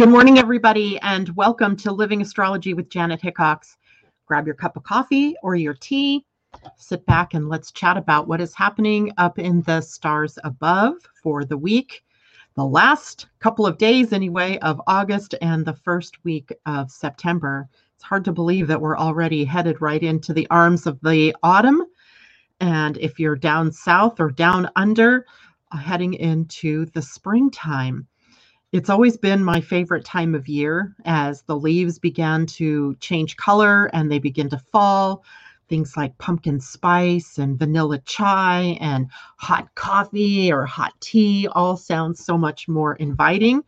Good morning, everybody, and welcome to Living Astrology with Janet Hickox. Grab your cup of coffee or your tea, sit back, and let's chat about what is happening up in the stars above for the week, the last couple of days, anyway, of August and the first week of September. It's hard to believe that we're already headed right into the arms of the autumn. And if you're down south or down under, uh, heading into the springtime it's always been my favorite time of year as the leaves began to change color and they begin to fall. Things like pumpkin spice and vanilla chai and hot coffee or hot tea all sound so much more inviting.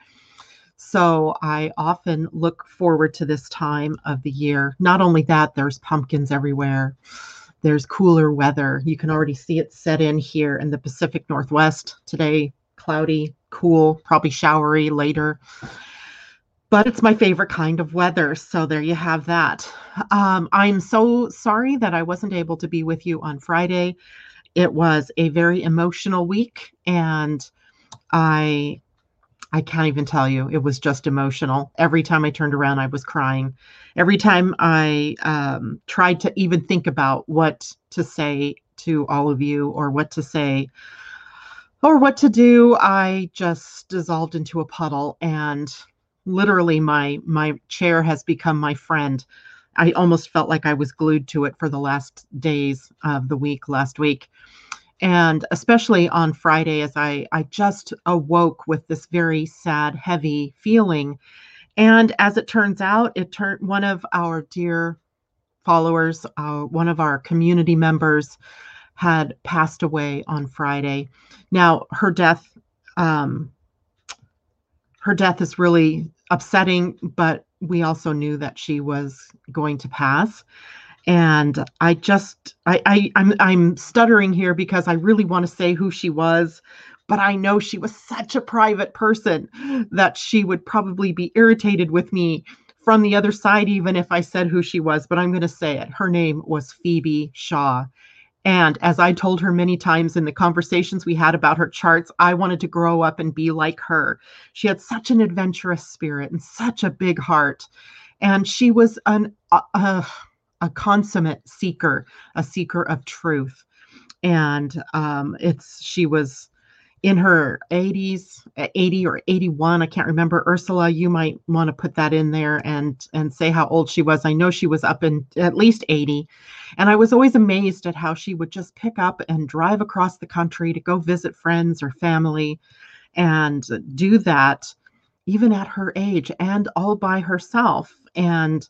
So I often look forward to this time of the year. Not only that, there's pumpkins everywhere. There's cooler weather. You can already see it set in here in the Pacific Northwest today, cloudy, cool, probably showery later. But it's my favorite kind of weather. So there you have that. Um, I'm so sorry that I wasn't able to be with you on Friday. It was a very emotional week and I I can't even tell you. It was just emotional. Every time I turned around, I was crying. Every time I um, tried to even think about what to say to all of you or what to say or what to do, I just dissolved into a puddle and literally my my chair has become my friend. I almost felt like I was glued to it for the last days of the week last week. And especially on Friday as I I just awoke with this very sad heavy feeling. And as it turns out, it turned one of our dear followers, uh, one of our community members had passed away on Friday. Now, her death, um, her death is really upsetting, but we also knew that she was going to pass. And I just, I, I, I'm, I'm stuttering here because I really want to say who she was, but I know she was such a private person that she would probably be irritated with me from the other side, even if I said who she was. But I'm going to say it. Her name was Phoebe Shaw. And as I told her many times in the conversations we had about her charts, I wanted to grow up and be like her. She had such an adventurous spirit and such a big heart. And she was an, a, a consummate seeker, a seeker of truth. And um, it's she was in her 80s eh, 80 or 81 i can't remember. Ursula you might want to put that in there and and say how old she was. I know she was up in at least 80 and i was always amazed at how she would just pick up and drive across the country to go visit friends or family and do that even at her age and all by herself. And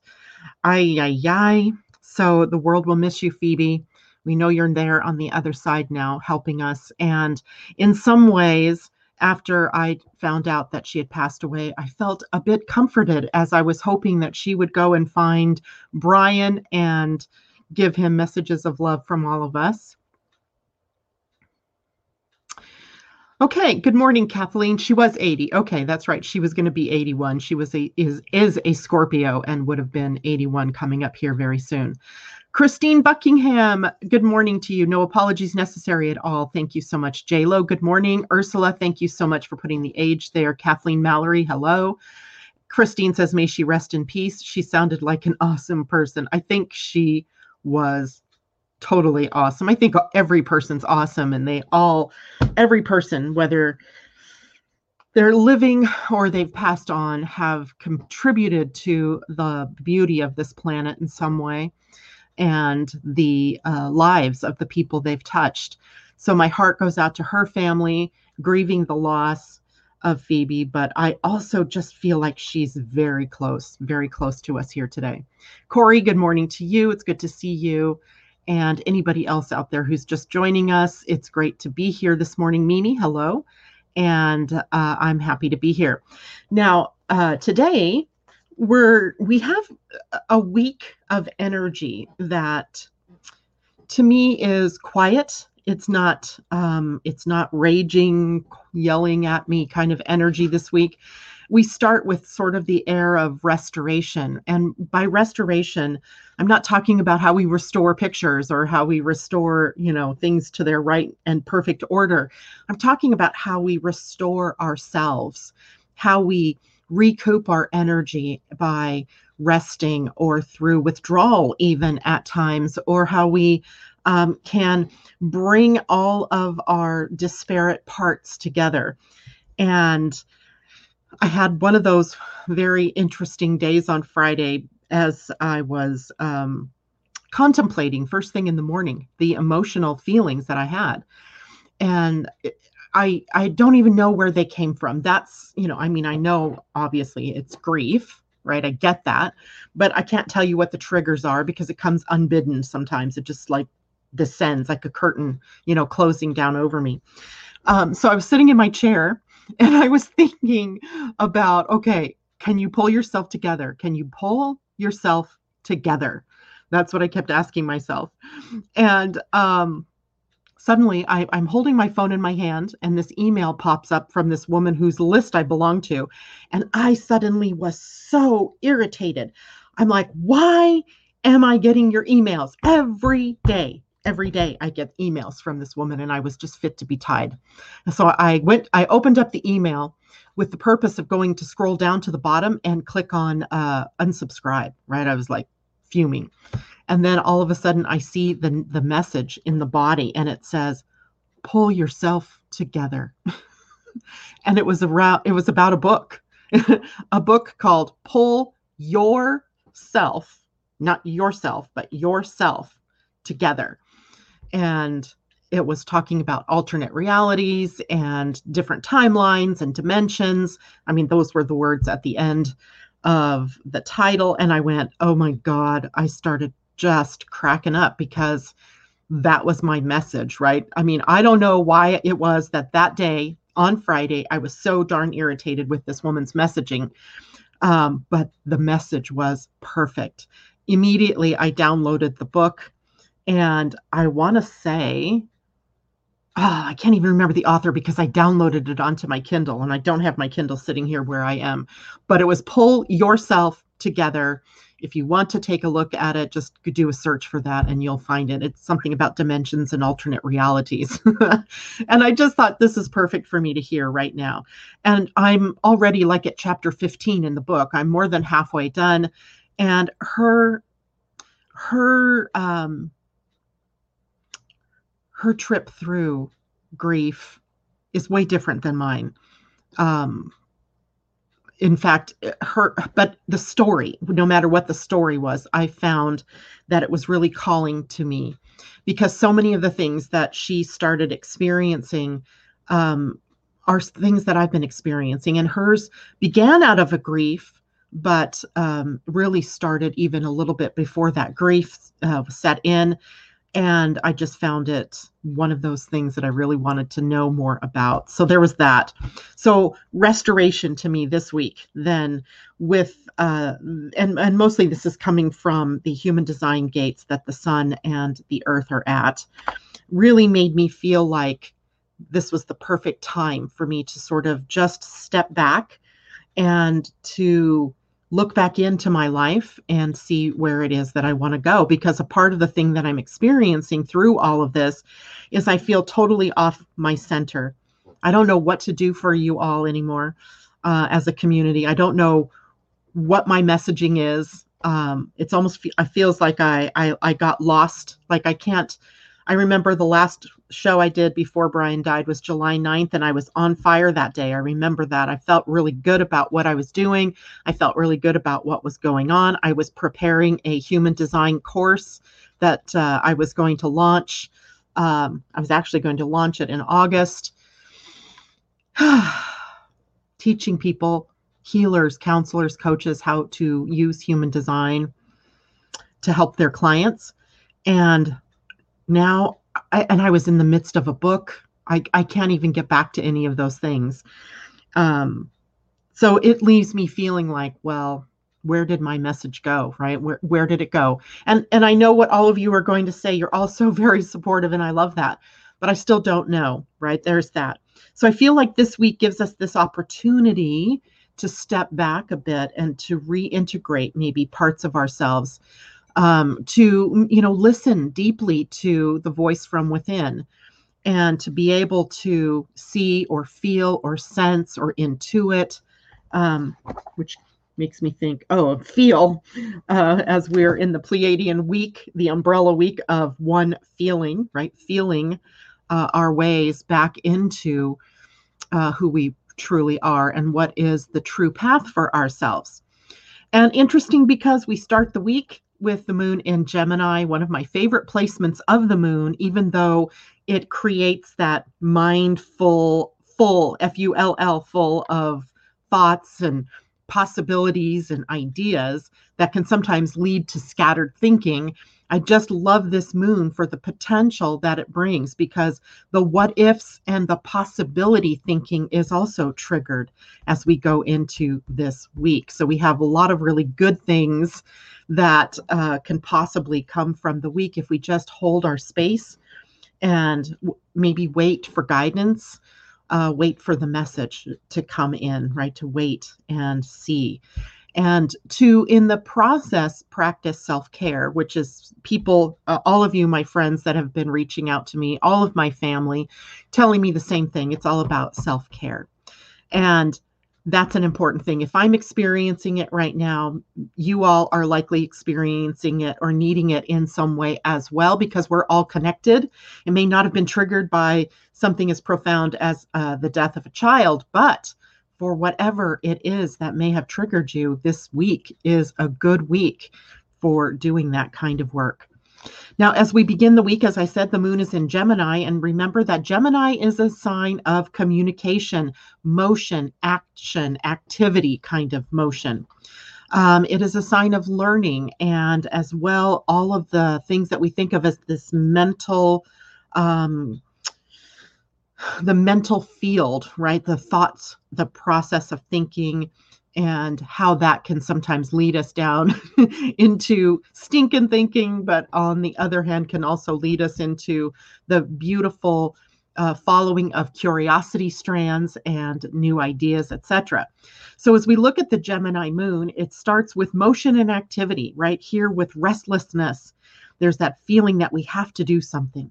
i i i so the world will miss you phoebe we know you're there on the other side now helping us. And in some ways, after I found out that she had passed away, I felt a bit comforted as I was hoping that she would go and find Brian and give him messages of love from all of us. Okay, good morning, Kathleen. She was 80. Okay, that's right. She was going to be 81. She was a is is a Scorpio and would have been 81 coming up here very soon. Christine Buckingham, good morning to you. No apologies necessary at all. Thank you so much. Lo. good morning. Ursula, thank you so much for putting the age there. Kathleen Mallory, hello. Christine says, may she rest in peace. She sounded like an awesome person. I think she was totally awesome. I think every person's awesome, and they all, every person, whether they're living or they've passed on, have contributed to the beauty of this planet in some way and the uh, lives of the people they've touched. So my heart goes out to her family, grieving the loss of Phoebe, but I also just feel like she's very close, very close to us here today. Corey, good morning to you. It's good to see you. And anybody else out there who's just joining us, it's great to be here this morning. Mimi, hello. And uh, I'm happy to be here. Now, uh, today we're we have a week of energy that to me is quiet. It's not um, it's not raging yelling at me kind of energy this week. We start with sort of the air of restoration. And by restoration i'm not talking about how we restore pictures or how we restore you know things to their right and perfect order. I'm talking about how we restore ourselves how we recoup our energy by resting or through withdrawal, even at times, or how we um, can bring all of our disparate parts together. And I had one of those very interesting days on Friday as I was um, contemplating first thing in the morning the emotional feelings that I had. And I I don't even know where they came from. That's, you know, I mean, I know obviously it's grief, right? I get that, but I can't tell you what the triggers are because it comes unbidden sometimes. It just like descends like a curtain, you know, closing down over me. Um, so I was sitting in my chair and I was thinking about, okay, can you pull yourself together? Can you pull yourself together? That's what I kept asking myself. And um, suddenly I, I'm holding my phone in my hand, and this email pops up from this woman whose list I belong to. And I suddenly was so irritated. I'm like, why am I getting your emails every day? every day I get emails from this woman and I was just fit to be tied. And so I went, I opened up the email with the purpose of going to scroll down to the bottom and click on uh, unsubscribe, right? I was like fuming. And then all of a sudden I see the, the message in the body and it says, pull yourself together. and it was around, it was about a book, a book called Pull Yourself, not yourself, but yourself together and it was talking about alternate realities and different timelines and dimensions. I mean, those were the words at the end of the title. And I went, oh my God, I started just cracking up because that was my message, right? I mean, I don't know why it was that that day on Friday, I was so darn irritated with this woman's messaging. Um, but the message was perfect. Immediately, I downloaded the book and I want to say, oh, I can't even remember the author because I downloaded it onto my Kindle and I don't have my Kindle sitting here where I am. But it was Pull Yourself Together. If you want to take a look at it, just do a search for that and you'll find it. It's something about dimensions and alternate realities. and I just thought this is perfect for me to hear right now. And I'm already like at chapter 15 in the book. I'm more than halfway done. And her, her, um, her trip through grief is way different than mine. Um, in fact, her, but the story, no matter what the story was, I found that it was really calling to me because so many of the things that she started experiencing um, are things that I've been experiencing. And hers began out of a grief, but um, really started even a little bit before that grief uh, set in and I just found it one of those things that I really wanted to know more about. So there was that. So restoration to me this week, then with uh, and and mostly this is coming from the human design gates that the sun and the earth are at, really made me feel like this was the perfect time for me to sort of just step back and to look back into my life and see where it is that I want to go. Because a part of the thing that I'm experiencing through all of this is I feel totally off my center. I don't know what to do for you all anymore uh, as a community. I don't know what my messaging is. Um, it's almost it feels like I, I I got lost. Like I can't. I remember the last show I did before Brian died was July 9th, and I was on fire that day. I remember that. I felt really good about what I was doing. I felt really good about what was going on. I was preparing a human design course that uh, I was going to launch. Um, I was actually going to launch it in August. Teaching people, healers, counselors, coaches, how to use human design to help their clients. And now I, and I was in the midst of a book. I, I can't even get back to any of those things. Um, so it leaves me feeling like, well, where did my message go? Right? Where where did it go? And and I know what all of you are going to say. You're all so very supportive, and I love that. But I still don't know. Right? There's that. So I feel like this week gives us this opportunity to step back a bit and to reintegrate maybe parts of ourselves um, to you know listen deeply to the voice from within and to be able to see or feel or sense or intuit um, which makes me think, oh, feel, uh, as we're in the Pleiadian week, the umbrella week of one feeling, right? Feeling uh, our ways back into uh, who we truly are and what is the true path for ourselves. And interesting because we start the week with the moon in Gemini, one of my favorite placements of the moon, even though it creates that mindful, full, F U L L, full of thoughts and possibilities and ideas that can sometimes lead to scattered thinking. I just love this moon for the potential that it brings because the what ifs and the possibility thinking is also triggered as we go into this week. So we have a lot of really good things that uh, can possibly come from the week if we just hold our space and maybe wait for guidance uh, wait for the message to come in, right? To wait and see. And to, in the process, practice self care, which is people, uh, all of you, my friends that have been reaching out to me, all of my family, telling me the same thing. It's all about self care. And that's an important thing. If I'm experiencing it right now, you all are likely experiencing it or needing it in some way as well because we're all connected. It may not have been triggered by something as profound as uh, the death of a child, but for whatever it is that may have triggered you, this week is a good week for doing that kind of work. Now, as we begin the week, as I said, the moon is in Gemini. And remember that Gemini is a sign of communication, motion, action, activity kind of motion. Um, it is a sign of learning and as well all of the things that we think of as this mental um, the mental field right the thoughts the process of thinking and how that can sometimes lead us down into stinking thinking, but on the other hand, can also lead us into the beautiful uh, following of curiosity strands and new ideas, etc. So, as we look at the Gemini moon, it starts with motion and activity, right here with restlessness. There's that feeling that we have to do something,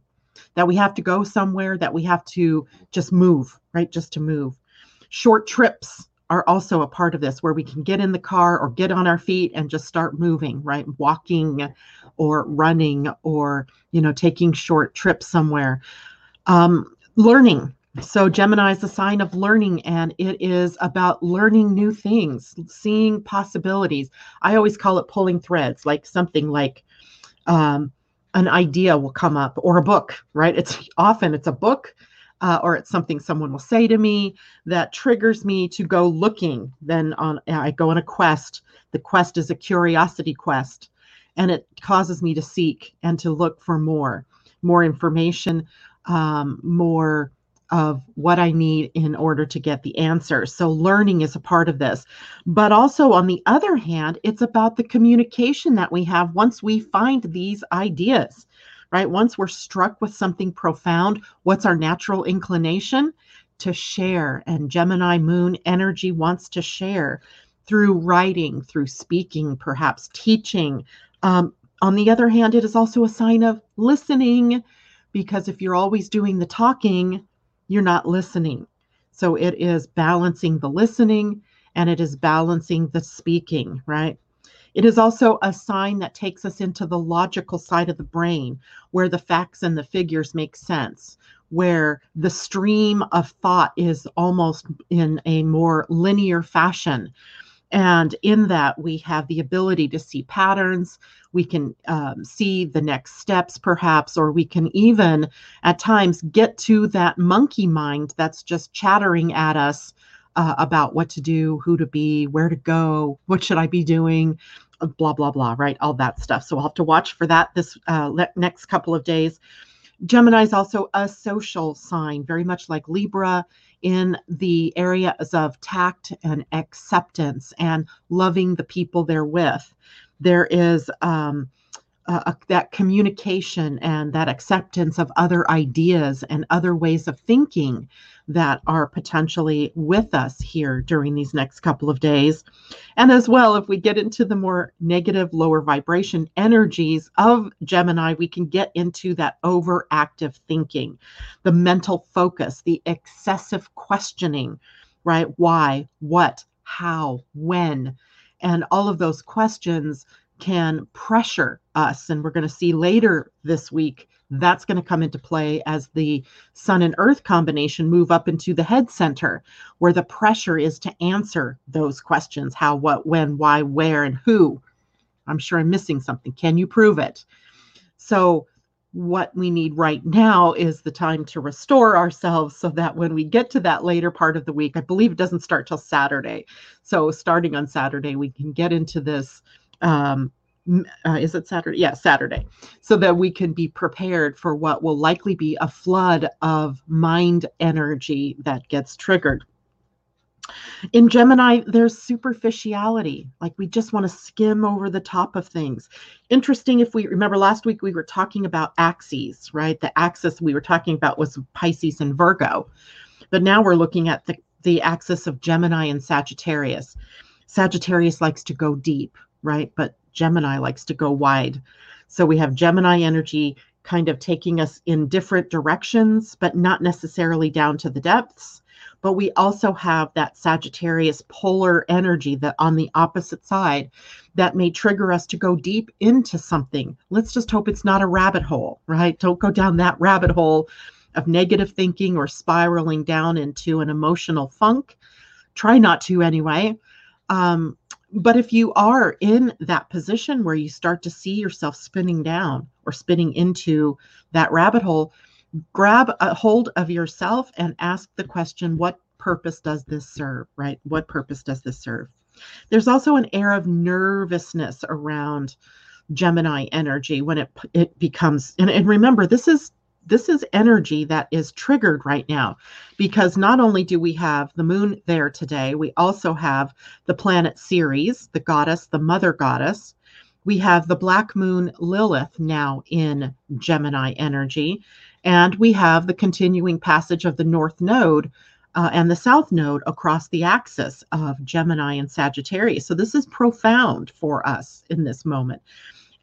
that we have to go somewhere, that we have to just move, right? Just to move. Short trips, are also a part of this where we can get in the car or get on our feet and just start moving right? Walking or running or you know taking short trips somewhere. Um, learning. So gemini is a sign of learning and it is about learning new things seeing possibilities. I always call it pulling threads like something like um, an idea will come up or a book right? It's often it's a book uh, or it's something someone will say to me that triggers me to go looking. Then on I go on a quest. The quest is a curiosity quest, and it causes me to seek and to look for more, more information, um, more of what I need in order to get the answer. So learning is a part of this. But also on the other hand, it's about the communication that we have once we find these ideas right? Once we're struck with something profound, what's our natural inclination? To share. And Gemini moon energy wants to share through writing, through speaking, perhaps teaching. Um, on the other hand, it is also a sign of listening because if you're always doing the talking, you're not listening. So it is balancing the listening and it is balancing the speaking, right? It is also a sign that takes us into the logical side of the brain where the facts and the figures make sense, where the stream of thought is almost in a more linear fashion. And in that, we have the ability to see patterns. We can um, see the next steps, perhaps, or we can even at times get to that monkey mind that's just chattering at us uh, about what to do, who to be, where to go, what should I be doing, uh, blah, blah, blah, right? All that stuff. So we'll have to watch for that this uh, next couple of days. Gemini is also a social sign, very much like Libra in the areas of tact and acceptance and loving the people they're with. There is um, uh, that communication and that acceptance of other ideas and other ways of thinking that are potentially with us here during these next couple of days. And as well, if we get into the more negative, lower vibration energies of Gemini, we can get into that overactive thinking, the mental focus, the excessive questioning, right? Why, what, how, when, and all of those questions can pressure us. And we're going to see later this week that's going to come into play as the sun and earth combination move up into the head center, where the pressure is to answer those questions how, what, when, why, where, and who. I'm sure I'm missing something. Can you prove it? So, what we need right now is the time to restore ourselves so that when we get to that later part of the week, I believe it doesn't start till Saturday. So, starting on Saturday, we can get into this. Um, uh, is it Saturday? Yeah, Saturday. So that we can be prepared for what will likely be a flood of mind energy that gets triggered. In Gemini, there's superficiality. Like we just want to skim over the top of things. Interesting if we remember last week, we were talking about axes, right? The axis we were talking about was Pisces and Virgo. But now we're looking at the, the axis of Gemini and Sagittarius. Sagittarius likes to go deep, right? But Gemini likes to go wide. So we have Gemini energy kind of taking us in different directions, but not necessarily down to the depths but we also have that Sagittarius polar energy that on the opposite side that may trigger us to go deep into something. Let's just hope it's not a rabbit hole, right? Don't go down that rabbit hole of negative thinking or spiraling down into an emotional funk. Try not to anyway. Um, but if you are in that position where you start to see yourself spinning down or spinning into that rabbit hole, grab a hold of yourself and ask the question what purpose does this serve right? What purpose does this serve? There's also an air of nervousness around gemini energy when it it becomes and, and remember this is this is energy that is triggered right now because not only do we have the moon there today we also have the planet ceres the goddess the mother goddess we have the black moon lilith now in gemini energy and we have the continuing passage of the North Node uh, and the South Node across the axis of Gemini and Sagittarius. So this is profound for us in this moment.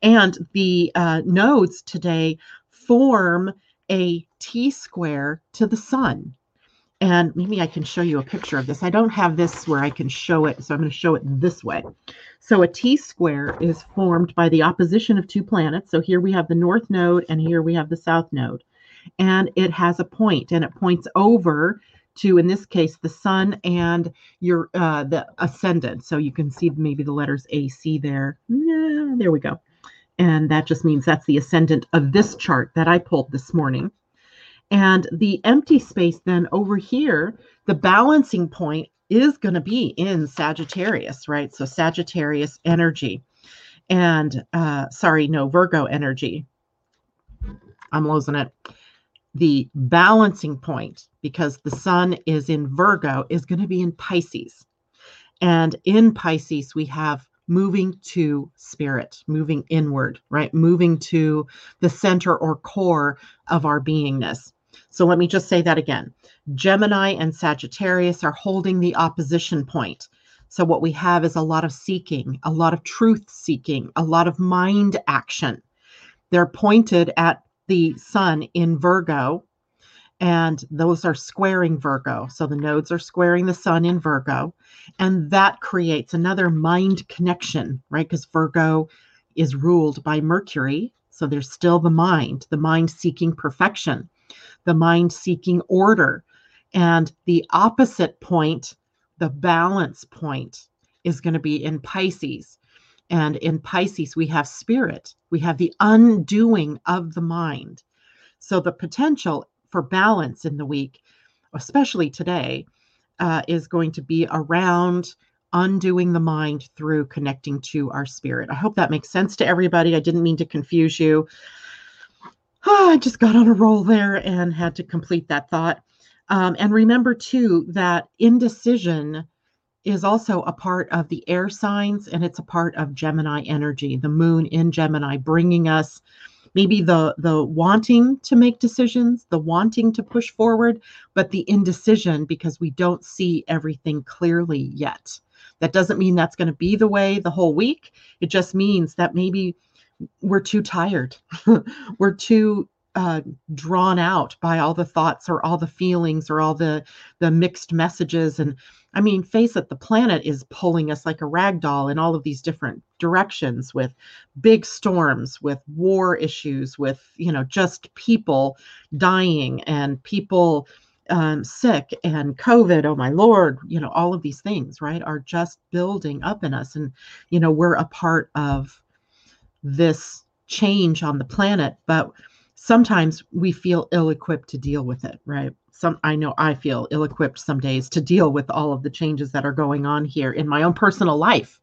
And the uh, nodes today form a T square to the sun. And maybe I can show you a picture of this. I don't have this where I can show it, so I'm going to show it this way. So a T square is formed by the opposition of two planets. So here we have the North Node and here we have the South Node and it has a point and it points over to in this case the sun and your uh, the ascendant so you can see maybe the letters ac there yeah, there we go and that just means that's the ascendant of this chart that i pulled this morning. And the empty space then over here the balancing point is going to be in sagittarius right? So sagittarius energy. And uh sorry no virgo energy. I'm losing it. The balancing point because the sun is in Virgo is going to be in Pisces. And in Pisces, we have moving to spirit, moving inward, right? Moving to the center or core of our beingness. So let me just say that again. Gemini and Sagittarius are holding the opposition point. So what we have is a lot of seeking, a lot of truth seeking, a lot of mind action. They're pointed at the sun in Virgo, and those are squaring Virgo. So the nodes are squaring the sun in Virgo, and that creates another mind connection, right? Because Virgo is ruled by Mercury. So there's still the mind, the mind seeking perfection, the mind seeking order. And the opposite point, the balance point, is going to be in Pisces. And in Pisces, we have spirit, we have the undoing of the mind. So the potential for balance in the week, especially today, uh, is going to be around undoing the mind through connecting to our spirit. I hope that makes sense to everybody. I didn't mean to confuse you. Oh, I just got on a roll there and had to complete that thought. Um, and remember, too, that indecision is also a part of the air signs and it's a part of Gemini energy, the moon in Gemini, bringing us maybe the the wanting to make decisions the wanting to push forward but the indecision because we don't see everything clearly yet. That doesn't mean that's going to be the way the whole week. It just means that maybe we're too tired. We're too uh, drawn out by all the thoughts or all the feelings or all the the mixed messages. And i mean face it the planet is pulling us like a rag doll in all of these different directions with big storms with war issues with you know just people dying and people um, sick and covid oh my lord you know all of these things right are just building up in us. And you know we're a part of this change on the planet but sometimes we feel ill-equipped to deal with it right? Some i know i feel ill-equipped some days to deal with all of the changes that are going on here in my own personal life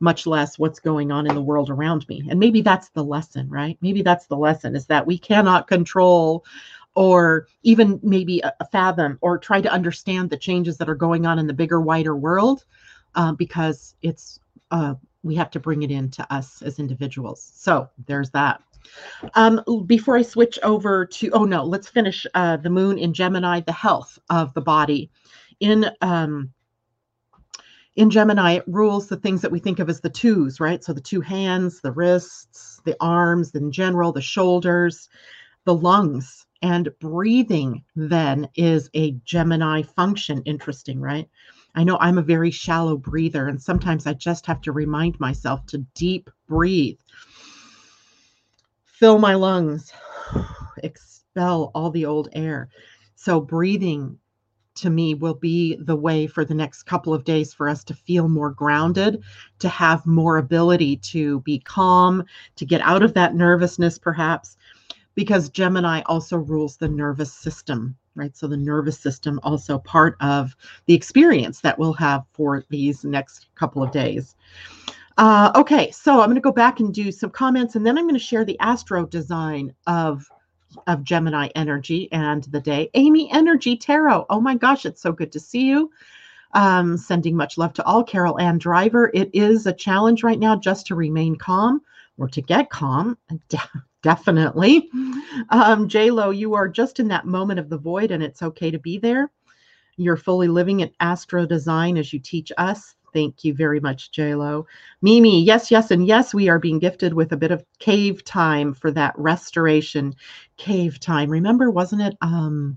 much less what's going on in the world around me. And maybe that's the lesson right? Maybe that's the lesson is that we cannot control or even maybe fathom or try to understand the changes that are going on in the bigger wider world uh, because it's uh, we have to bring it into us as individuals. So there's that um, before I switch over to, oh no, let's finish uh, the moon in Gemini, the health of the body. In um, in Gemini, it rules the things that we think of as the twos, right? So the two hands, the wrists, the arms, in general, the shoulders, the lungs, and breathing. Then is a Gemini function. Interesting, right? I know I'm a very shallow breather, and sometimes I just have to remind myself to deep breathe fill my lungs, expel all the old air. So, breathing to me will be the way for the next couple of days for us to feel more grounded, to have more ability to be calm, to get out of that nervousness, perhaps, because Gemini also rules the nervous system, right? So, the nervous system also part of the experience that we'll have for these next couple of days. Uh, okay, so I'm going to go back and do some comments, and then I'm going to share the astro design of of Gemini energy and the day. Amy Energy Tarot. Oh my gosh, it's so good to see you. Um, sending much love to all. Carol Ann Driver. It is a challenge right now just to remain calm or to get calm. Definitely. Um, J Lo, you are just in that moment of the void, and it's okay to be there. You're fully living in astro design as you teach us. Thank you very much, JLo. Mimi, yes, yes, and yes, we are being gifted with a bit of cave time for that restoration cave time. Remember, wasn't it? Um,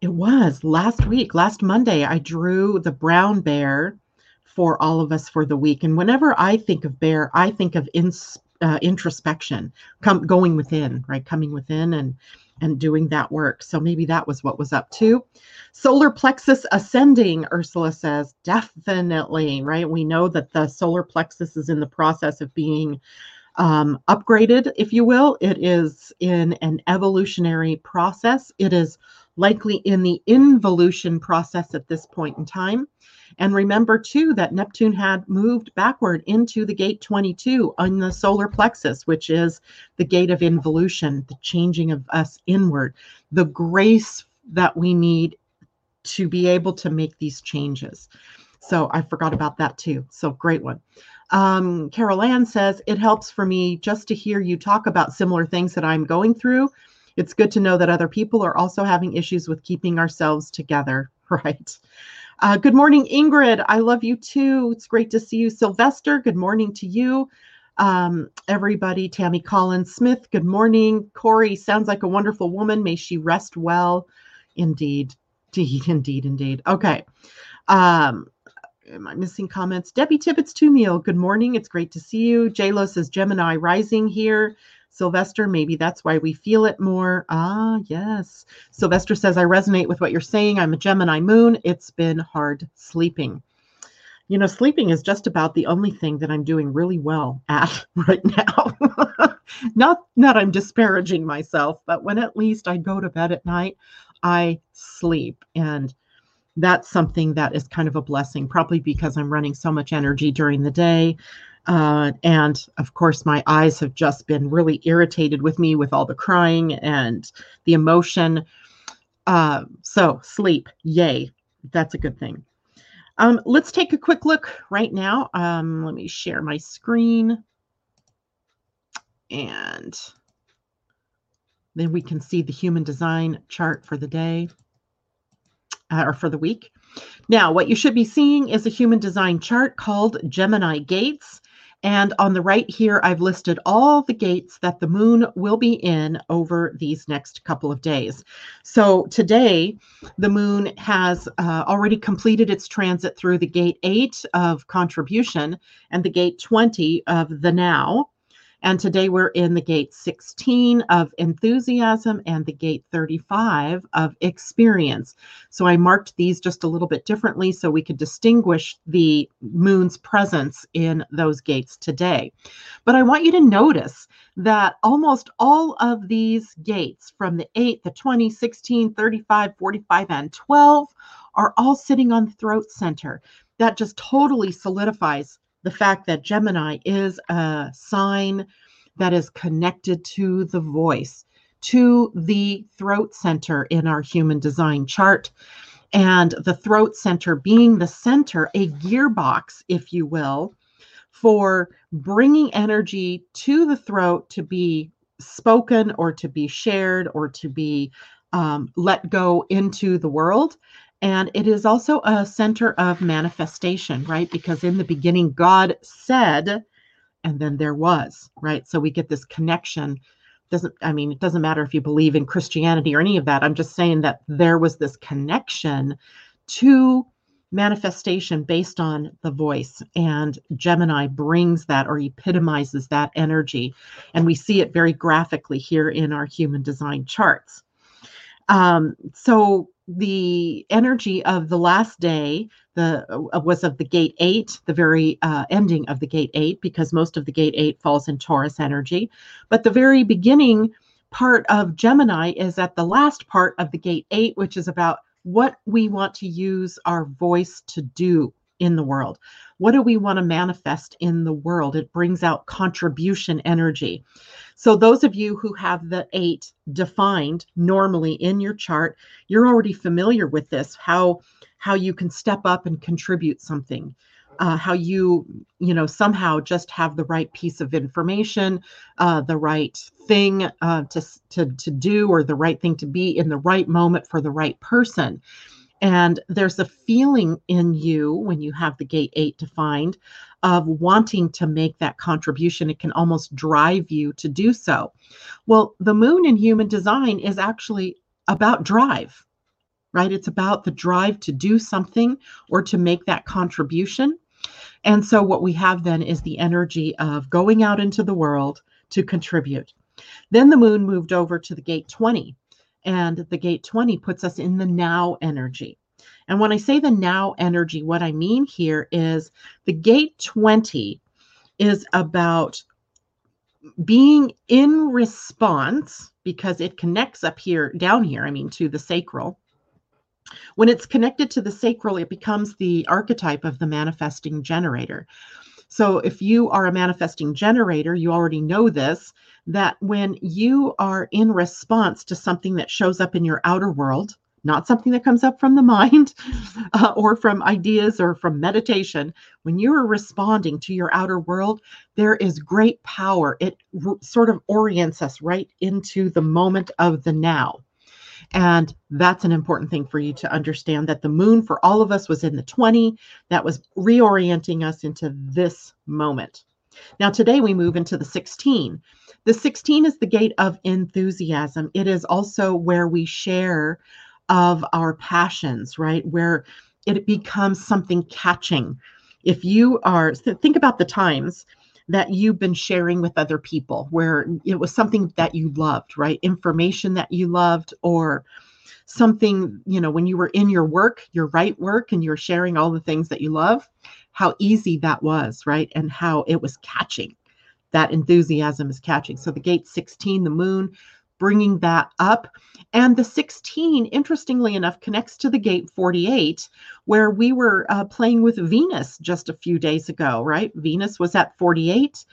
it was last week, last Monday, I drew the brown bear for all of us for the week. And whenever I think of bear, I think of uh, introspection, come going within, right? Coming within and and doing that work. So maybe that was what was up to. Solar plexus ascending, Ursula says, definitely, right? We know that the solar plexus is in the process of being um, upgraded, if you will. It is in an evolutionary process. It is likely in the involution process at this point in time. And remember, too, that Neptune had moved backward into the gate 22 on the solar plexus, which is the gate of involution, the changing of us inward, the grace that we need to be able to make these changes. So I forgot about that too. So great one. Um, Carol Ann says, It helps for me just to hear you talk about similar things that I'm going through. It's good to know that other people are also having issues with keeping ourselves together, right? Uh, good morning, Ingrid. I love you too. It's great to see you. Sylvester, good morning to you. Um, everybody, Tammy Collins Smith, good morning. Corey, sounds like a wonderful woman. May she rest well. Indeed, indeed, indeed, indeed. Okay. Um, am I missing comments? Debbie Tibbetts Tumiel, good morning. It's great to see you. JLo says Gemini rising here. Sylvester, maybe that's why we feel it more. Ah, yes. Sylvester says, I resonate with what you're saying. I'm a Gemini moon. It's been hard sleeping. You know, sleeping is just about the only thing that I'm doing really well at right now. not that I'm disparaging myself, but when at least I go to bed at night, I sleep. And that's something that is kind of a blessing, probably because I'm running so much energy during the day. Uh, and of course, my eyes have just been really irritated with me with all the crying and the emotion. Uh, so, sleep, yay, that's a good thing. Um, let's take a quick look right now. Um, let me share my screen. And then we can see the human design chart for the day uh, or for the week. Now, what you should be seeing is a human design chart called Gemini Gates. And on the right here, I've listed all the gates that the moon will be in over these next couple of days. So today, the moon has uh, already completed its transit through the gate 8 of contribution and the gate 20 of the now. And today we're in the gate 16 of enthusiasm and the gate 35 of experience. So I marked these just a little bit differently so we could distinguish the moon's presence in those gates today. But I want you to notice that almost all of these gates from the 8, the 20, 16, 35, 45, and 12 are all sitting on the throat center. That just totally solidifies the fact that Gemini is a sign that is connected to the voice, to the throat center in our human design chart. And the throat center being the center, a gearbox, if you will, for bringing energy to the throat to be spoken or to be shared or to be um, let go into the world. And it is also a center of manifestation, right? Because in the beginning, God said, and then there was, right? So we get this connection. Doesn't, I mean, it doesn't matter if you believe in Christianity or any of that. I'm just saying that there was this connection to manifestation based on the voice. And Gemini brings that or epitomizes that energy. And we see it very graphically here in our human design charts. Um, so the energy of the last day the uh, was of the gate eight the very uh, ending of the gate eight because most of the gate eight falls in taurus energy but the very beginning part of gemini is at the last part of the gate eight which is about what we want to use our voice to do in the world what do we want to manifest in the world? It brings out contribution energy. So, those of you who have the eight defined normally in your chart, you're already familiar with this how how you can step up and contribute something. Uh, how you you know somehow just have the right piece of information uh, the right thing uh, to, to to do or the right thing to be in the right moment for the right person and there's a feeling in you when you have the gate eight defined of wanting to make that contribution. It can almost drive you to do so. Well, the moon in human design is actually about drive, right? It's about the drive to do something or to make that contribution. And so, what we have then is the energy of going out into the world to contribute. Then the moon moved over to the gate 20, and the gate 20 puts us in the now energy. And when I say the now energy, what I mean here is the gate 20 is about being in response because it connects up here, down here, I mean, to the sacral. When it's connected to the sacral, it becomes the archetype of the manifesting generator. So if you are a manifesting generator, you already know this that when you are in response to something that shows up in your outer world, not something that comes up from the mind uh, or from ideas or from meditation. When you are responding to your outer world, there is great power. It r- sort of orients us right into the moment of the now. And that's an important thing for you to understand that the moon for all of us was in the 20. That was reorienting us into this moment. Now, today we move into the 16. The 16 is the gate of enthusiasm. It is also where we share of our passions, right? Where it becomes something catching. If you are, think about the times that you've been sharing with other people where it was something that you loved, right? Information that you loved, or something, you know, when you were in your work, your right work, and you're sharing all the things that you love, how easy that was, right? And how it was catching. That enthusiasm is catching. So the gate 16, the moon, bringing that up. And the 16, interestingly enough, connects to the gate 48, where we were uh, playing with Venus just a few days ago, right? Venus was at 48.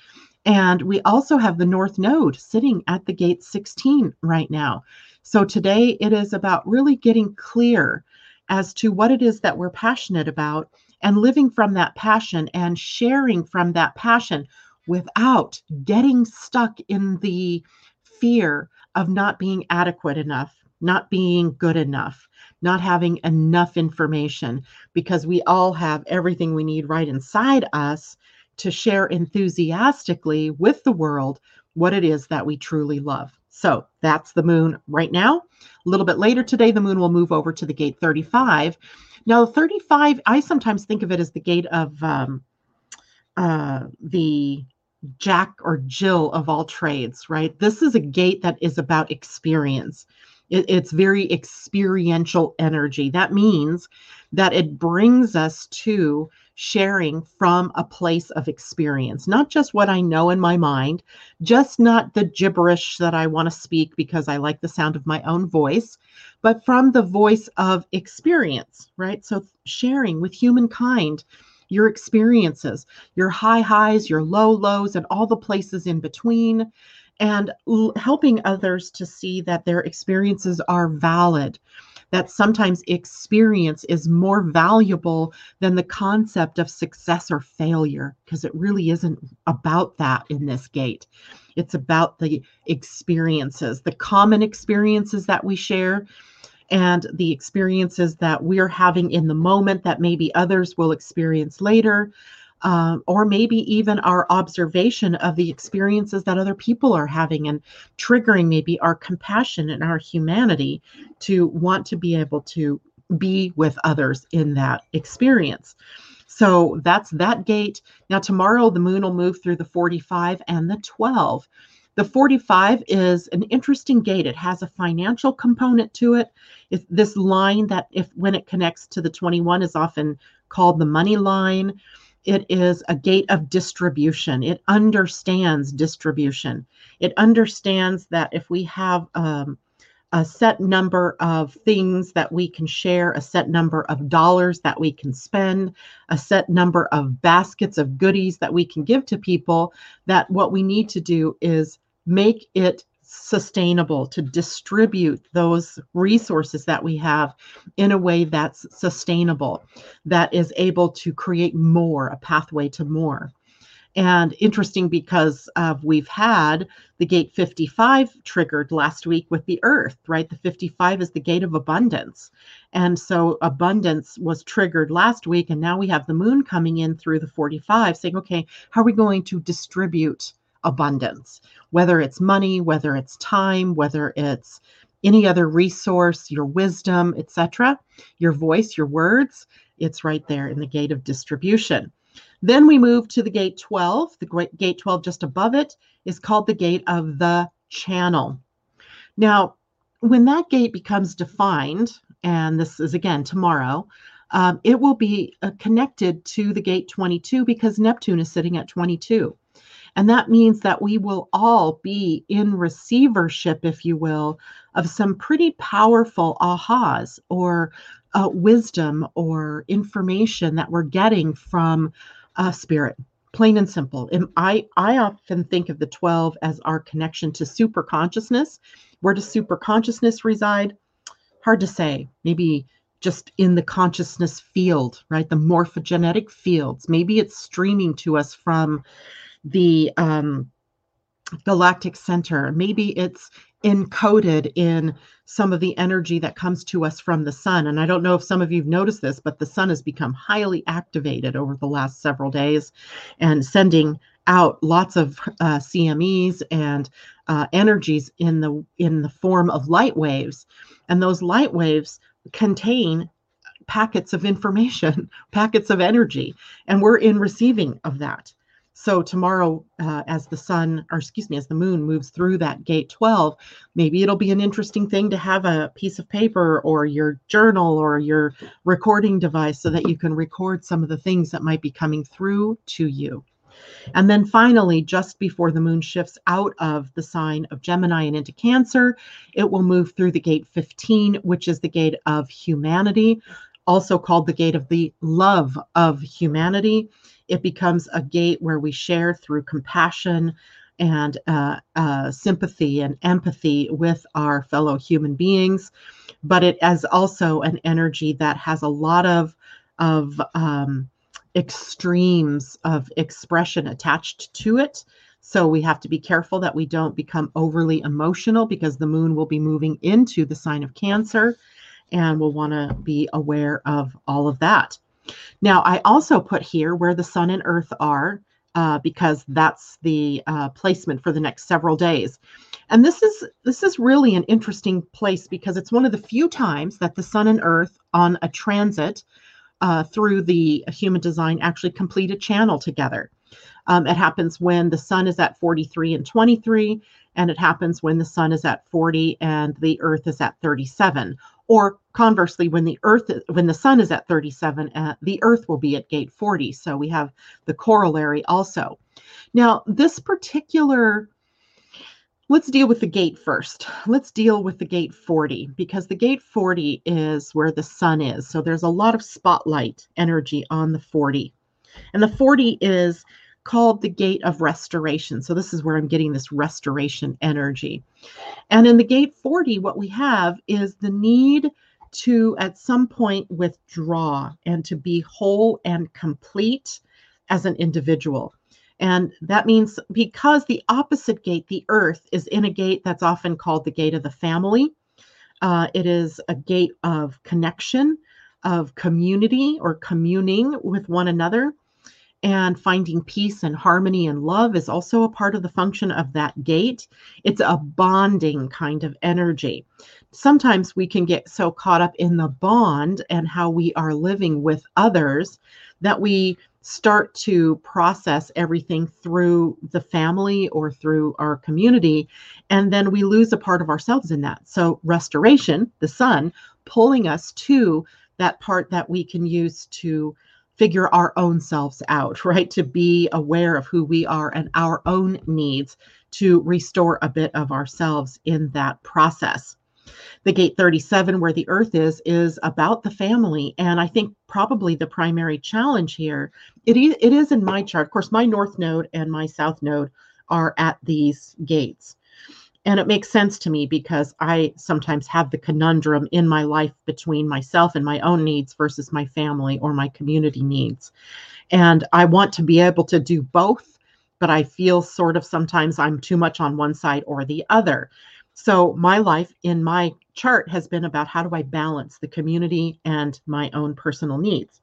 And we also have the North Node sitting at the gate 16 right now. So today it is about really getting clear as to what it is that we're passionate about and living from that passion and sharing from that passion without getting stuck in the fear of not being adequate enough, not being good enough, not having enough information, because we all have everything we need right inside us to share enthusiastically with the world what it is that we truly love. So that's the moon right now. A little bit later today, the moon will move over to the gate 35. Now, 35, I sometimes think of it as the gate of um, uh, the Jack or Jill of all trades, right? This is a gate that is about experience. It, it's very experiential energy. That means that it brings us to sharing from a place of experience, not just what I know in my mind, just not the gibberish that I want to speak because I like the sound of my own voice, but from the voice of experience, right? So sharing with humankind your experiences, your high highs, your low lows, and all the places in between, and l- helping others to see that their experiences are valid. That sometimes experience is more valuable than the concept of success or failure, because it really isn't about that in this gate. It's about the experiences, the common experiences that we share and the experiences that we're having in the moment that maybe others will experience later, um, or maybe even our observation of the experiences that other people are having and triggering maybe our compassion and our humanity to want to be able to be with others in that experience. So that's that gate. Now, tomorrow the moon will move through the 45 and the 12. The 45 is an interesting gate. It has a financial component to it. It's this line that if when it connects to the 21 is often called the money line. It is a gate of distribution. It understands distribution. It understands that if we have um, a set number of things that we can share, a set number of dollars that we can spend, a set number of baskets of goodies that we can give to people, that what we need to do is make it sustainable to distribute those resources that we have in a way that's sustainable that is able to create more a pathway to more. And interesting because of we've had the gate 55 triggered last week with the earth right? The 55 is the gate of abundance. And so abundance was triggered last week and now we have the moon coming in through the 45 saying okay how are we going to distribute abundance, whether it's money, whether it's time, whether it's any other resource, your wisdom, etc., your voice, your words, it's right there in the gate of distribution. Then we move to the gate 12. The gate 12 just above it is called the gate of the channel. Now, when that gate becomes defined, and this is again tomorrow, um, it will be uh, connected to the gate 22 because Neptune is sitting at 22. And that means that we will all be in receivership, if you will, of some pretty powerful ahas or uh, wisdom or information that we're getting from uh, spirit plain and simple. And I, I often think of the 12 as our connection to super consciousness. Where does super consciousness reside? Hard to say. Maybe just in the consciousness field, right? The morphogenetic fields. Maybe it's streaming to us from the um, galactic center. Maybe it's encoded in some of the energy that comes to us from the sun. And I don't know if some of you've noticed this, but the sun has become highly activated over the last several days and sending out lots of uh, CMEs and uh, energies in the in the form of light waves, and those light waves contain packets of information, packets of energy, and we're in receiving of that. So tomorrow, uh, as the sun, or excuse me, as the moon moves through that gate 12, maybe it'll be an interesting thing to have a piece of paper or your journal or your recording device so that you can record some of the things that might be coming through to you. And then finally, just before the moon shifts out of the sign of Gemini and into Cancer, it will move through the gate 15, which is the gate of humanity, also called the gate of the love of humanity it becomes a gate where we share through compassion and uh, uh, sympathy and empathy with our fellow human beings. But it is also an energy that has a lot of of um, extremes of expression attached to it. So we have to be careful that we don't become overly emotional because the moon will be moving into the sign of Cancer, and we'll want to be aware of all of that. Now, I also put here where the sun and earth are uh, because that's the uh, placement for the next several days. And this is this is really an interesting place because it's one of the few times that the Sun and Earth on a transit uh, through the human design actually complete a channel together. Um, it happens when the Sun is at 43 and 23, and it happens when the Sun is at 40 and the Earth is at 37. Or conversely, when the Earth when the Sun is at 37, uh, the Earth will be at gate 40. So we have the corollary also. Now, this particular Let's deal with the gate first. Let's deal with the gate 40 because the gate 40 is where the sun is. So there's a lot of spotlight energy on the 40. And the 40 is called the gate of restoration. So this is where I'm getting this restoration energy. And in the gate 40, what we have is the need to at some point withdraw and to be whole and complete as an individual. And that means because the opposite gate, the earth, is in a gate that's often called the gate of the family. Uh, it is a gate of connection, of community or communing with one another. And finding peace and harmony and love is also a part of the function of that gate. It's a bonding kind of energy. Sometimes we can get so caught up in the bond and how we are living with others that we start to process everything through the family or through our community. And then we lose a part of ourselves in that. So, restoration, the sun, pulling us to that part that we can use to figure our own selves out, right? To be aware of who we are and our own needs to restore a bit of ourselves in that process. The gate 37 where the earth is is about the family. And i think probably the primary challenge here it is, it is in my chart. Of course my north node and my south node are at these gates and it makes sense to me because i sometimes have the conundrum in my life between myself and my own needs versus my family or my community needs and i want to be able to do both but i feel sort of sometimes i'm too much on one side or the other so my life in my chart has been about how do I balance the community and my own personal needs.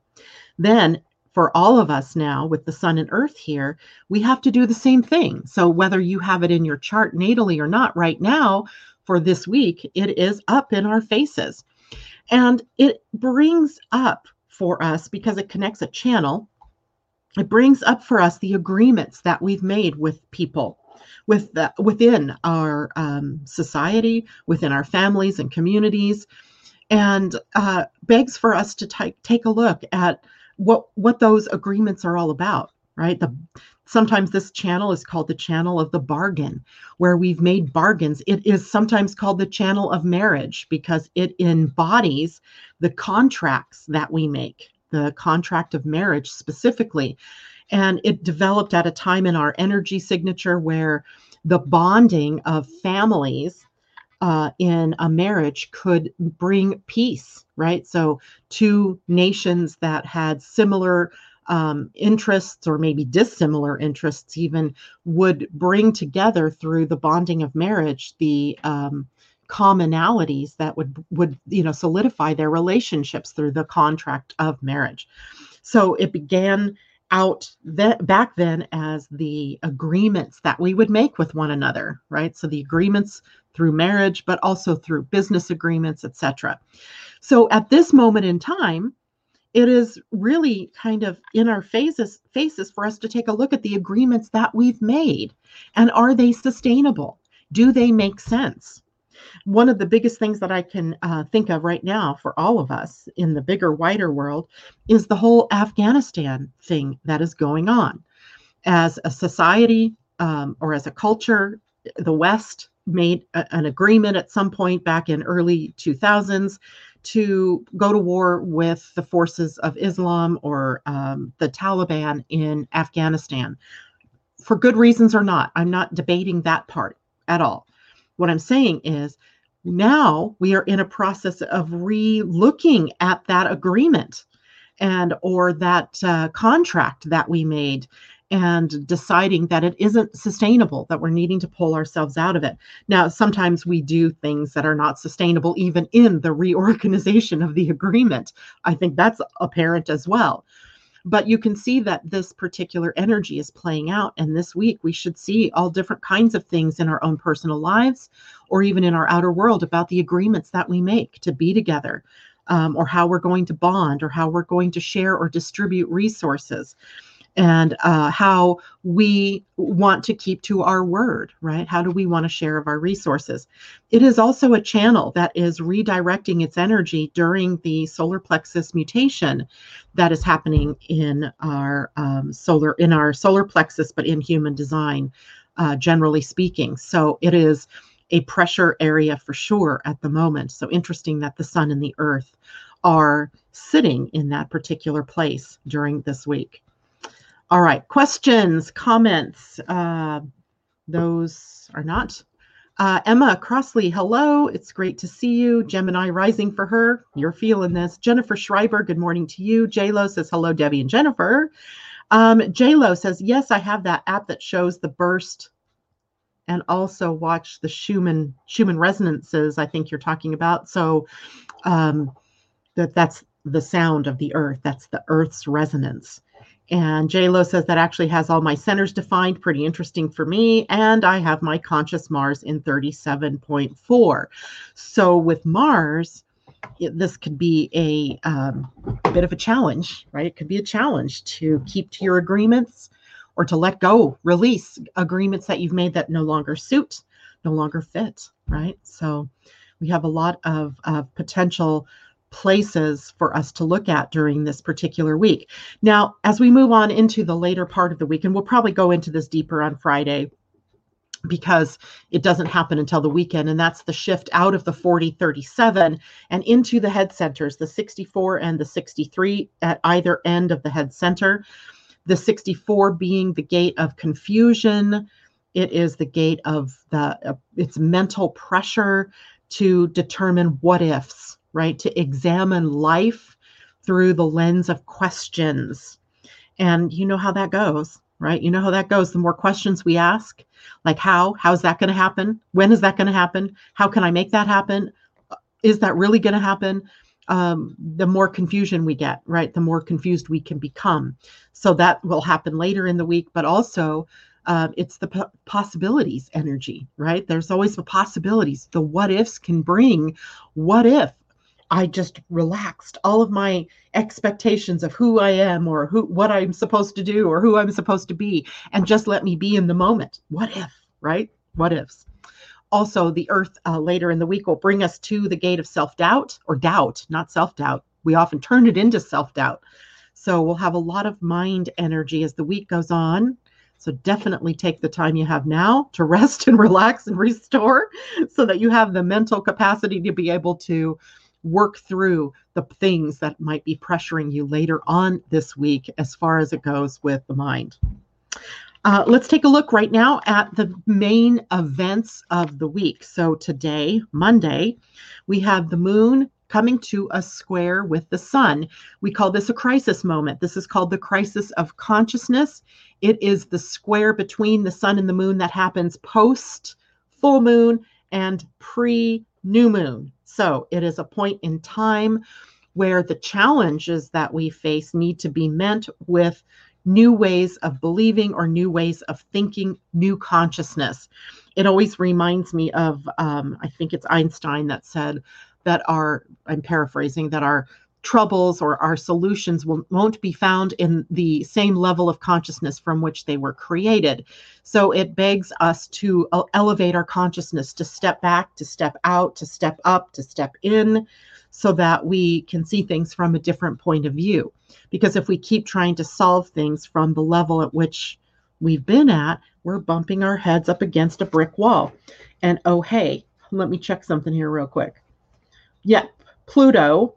Then for all of us now with the sun and earth here, we have to do the same thing. So whether you have it in your chart natally or not right now for this week, it is up in our faces. And it brings up for us because it connects a channel. It brings up for us the agreements that we've made with people with the, within our um, society, within our families and communities, and uh, begs for us to t- take a look at what what those agreements are all about. Right, the sometimes this channel is called the channel of the bargain where we've made bargains it is sometimes called the channel of marriage because it embodies the contracts that we make the contract of marriage specifically and it developed at a time in our energy signature where the bonding of families uh, in a marriage could bring peace, right? So, two nations that had similar um, interests or maybe dissimilar interests even would bring together through the bonding of marriage the um, commonalities that would would you know solidify their relationships through the contract of marriage so it began out that back then as the agreements that we would make with one another right? So the agreements through marriage but also through business agreements etc so at this moment in time it is really kind of in our faces faces for us to take a look at the agreements that we've made. And are they sustainable? Do they make sense one of the biggest things that I can uh, think of right now for all of us in the bigger, wider world is the whole Afghanistan thing that is going on. As a society um, or as a culture, the West made a, an agreement at some point back in early 2000s to go to war with the forces of Islam or um, the Taliban in Afghanistan for good reasons or not. I'm not debating that part at all. What I'm saying is now we are in a process of re-looking at that agreement and or that uh, contract that we made and deciding that it isn't sustainable that we're needing to pull ourselves out of it. Now sometimes we do things that are not sustainable even in the reorganization of the agreement. I think that's apparent as well But you can see that this particular energy is playing out. And this week, we should see all different kinds of things in our own personal lives or even in our outer world about the agreements that we make to be together. Um, or how we're going to bond, or how we're going to share or distribute resources and uh, how we want to keep to our word, right? How do we want to share of our resources? It is also a channel that is redirecting its energy during the solar plexus mutation that is happening in our um, solar in our solar plexus, but in human design, uh, generally speaking. So it is a pressure area for sure at the moment. So interesting that the sun and the earth are sitting in that particular place during this week. All right, questions, comments. Uh, those are not. Uh, Emma Crossley, hello. It's great to see you. Gemini rising for her. You're feeling this. Jennifer Schreiber, good morning to you. JLo says hello, Debbie and Jennifer. Um, JLo says, yes, I have that app that shows the burst and also watch the Schumann Schumann resonances. I think you're talking about. So um, that that's the sound of the earth. That's the earth's resonance. And JLo says that actually has all my centers defined, pretty interesting for me. And I have my conscious Mars in 37.4. So with Mars, it, this could be a, um, bit of a challenge, right? It could be a challenge to keep to your agreements or to let go, release agreements that you've made that no longer suit, no longer fit, right? So we have a lot of, of potential places for us to look at during this particular week. Now, as we move on into the later part of the week, and we'll probably go into this deeper on Friday because it doesn't happen until the weekend, and that's the shift out of the 40 37 and into the head centers, the 64 and the 63 at either end of the head center. The 64 being the gate of confusion. It is the gate of the uh, it's mental pressure to determine what ifs right? To examine life through the lens of questions. And you know how that goes, right? You know how that goes. The more questions we ask, like how, how's that going to happen? When is that going to happen? How can I make that happen? Is that really going to happen? Um, the more confusion we get, right? The more confused we can become. So that will happen later in the week, but also uh, it's the possibilities energy, right? There's always the possibilities. The what ifs can bring what if I just relaxed all of my expectations of who I am or who what I'm supposed to do or who I'm supposed to be and just let me be in the moment. What if, right? What ifs. Also, the earth uh, later in the week will bring us to the gate of self doubt or doubt, not self doubt. We often turn it into self doubt. So we'll have a lot of mind energy as the week goes on. So definitely take the time you have now to rest and relax and restore so that you have the mental capacity to be able to work through the things that might be pressuring you later on this week as far as it goes with the mind. Uh, let's take a look right now at the main events of the week. So, today, Monday, we have the moon coming to a square with the sun. We call this a crisis moment. This is called the crisis of consciousness. It is the square between the sun and the moon that happens post full moon and pre new moon. So it is a point in time where the challenges that we face need to be met with new ways of believing or new ways of thinking, new consciousness. It always reminds me of, um, I think it's Einstein that said that our, I'm paraphrasing, that our troubles or our solutions will, won't be found in the same level of consciousness from which they were created. So it begs us to uh, elevate our consciousness, to step back, to step out, to step up, to step in, so that we can see things from a different point of view. Because if we keep trying to solve things from the level at which we've been at, we're bumping our heads up against a brick wall. And oh, hey, let me check something here real quick. Yep, Pluto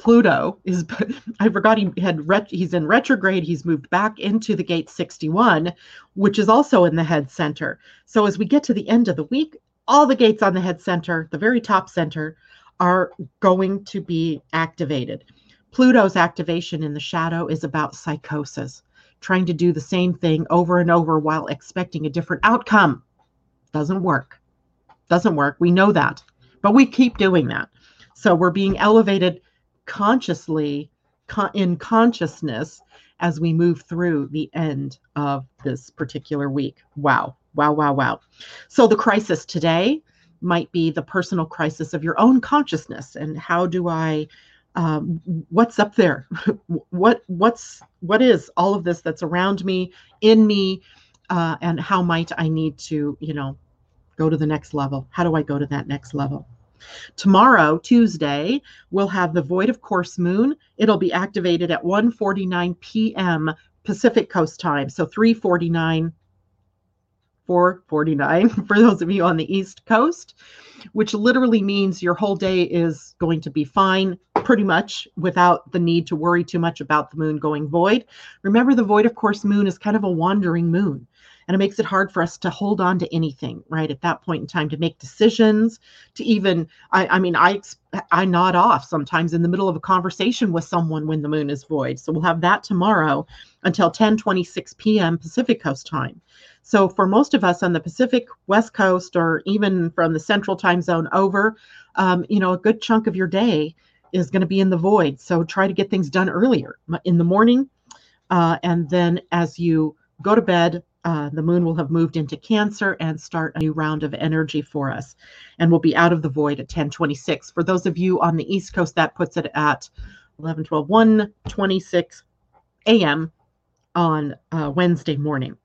Pluto is I forgot he had he's in retrograde he's moved back into the gate 61 which is also in the head center. So as we get to the end of the week all the gates on the head center the very top center are going to be activated. Pluto's activation in the shadow is about psychosis trying to do the same thing over and over while expecting a different outcome. Doesn't work. Doesn't work. We know that. But we keep doing that So we're being elevated consciously con- in consciousness as we move through the end of this particular week. Wow. Wow, wow, wow. So the crisis today might be the personal crisis of your own consciousness and how do I um, what's up there what what's what is all of this that's around me in me uh, and how might i need to you know go to the next level how do i go to that next level tomorrow tuesday we'll have the void of course moon it'll be activated at 1:49 p.m pacific coast time so 3:49 4:49 for those of you on the east coast which literally means your whole day is going to be fine, pretty much without the need to worry too much about the moon going void. Remember, the void, of course, moon is kind of a wandering moon. And it makes it hard for us to hold on to anything, right? At that point in time, to make decisions, to even, I, I mean, I I nod off sometimes in the middle of a conversation with someone when the moon is void. So we'll have that tomorrow until 10 26 p.m. Pacific Coast time. So for most of us on the Pacific West Coast or even from the Central Time Zone over, um, you know, a good chunk of your day is going to be in the void. So try to get things done earlier in the morning. Uh, and then as you go to bed, uh, the moon will have moved into Cancer and start a new round of energy for us. And we'll be out of the void at 1026. For those of you on the East Coast, that puts it at 11, 12, 1, 26 a.m. on uh, Wednesday morning.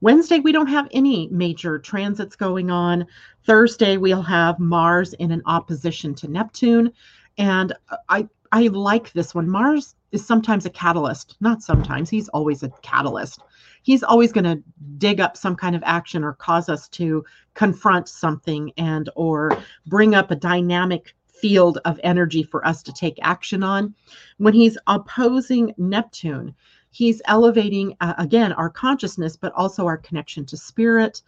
Wednesday, we don't have any major transits going on. Thursday, we'll have Mars in an opposition to Neptune. And I, I like this one. Mars is sometimes a catalyst, not sometimes, he's always a catalyst. He's always going to dig up some kind of action or cause us to confront something and or bring up a dynamic field of energy for us to take action on. When he's opposing Neptune, he's elevating uh, again our consciousness but also our connection to spirit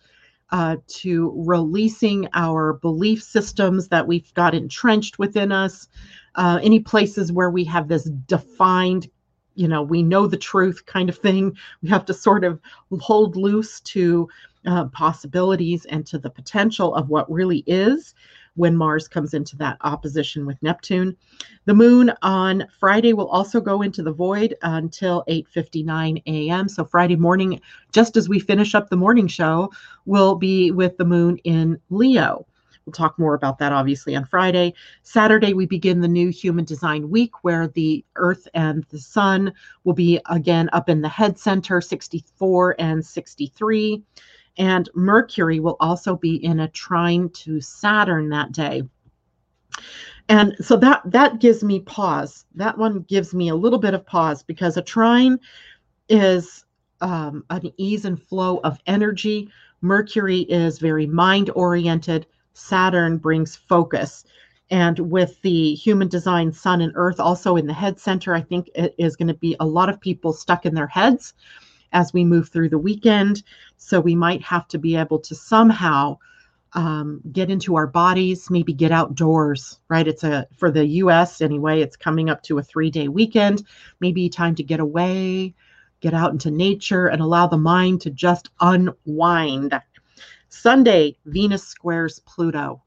uh, to releasing our belief systems that we've got entrenched within us uh, any places where we have this defined you know we know the truth kind of thing we have to sort of hold loose to uh, possibilities and to the potential of what really is when Mars comes into that opposition with Neptune. The moon on Friday will also go into the void until 8:59 a.m. So Friday morning, just as we finish up the morning show, will be with the moon in Leo. We'll talk more about that obviously on Friday. Saturday, we begin the new human design week where the Earth and the Sun will be again up in the head center, 64 and 63. And Mercury will also be in a trine to Saturn that day. And so that that gives me pause. That one gives me a little bit of pause because a trine is um, an ease and flow of energy. Mercury is very mind oriented. Saturn brings focus. And with the human design sun and earth also in the head center, I think it is going to be a lot of people stuck in their heads as we move through the weekend. So we might have to be able to somehow um, get into our bodies, maybe get outdoors, right? It's a, for the US anyway, it's coming up to a three day weekend, maybe time to get away, get out into nature, and allow the mind to just unwind. Sunday, Venus squares Pluto.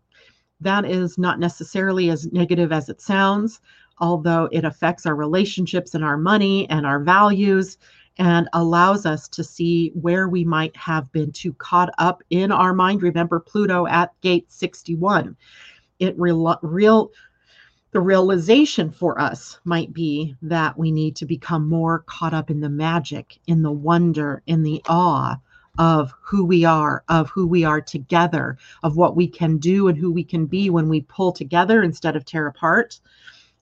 That is not necessarily as negative as it sounds, although it affects our relationships and our money and our values and allows us to see where we might have been too caught up in our mind. Remember Pluto at gate 61. It real, real the realization for us might be that we need to become more caught up in the magic, in the wonder, in the awe of who we are, of who we are together, of what we can do and who we can be when we pull together instead of tear apart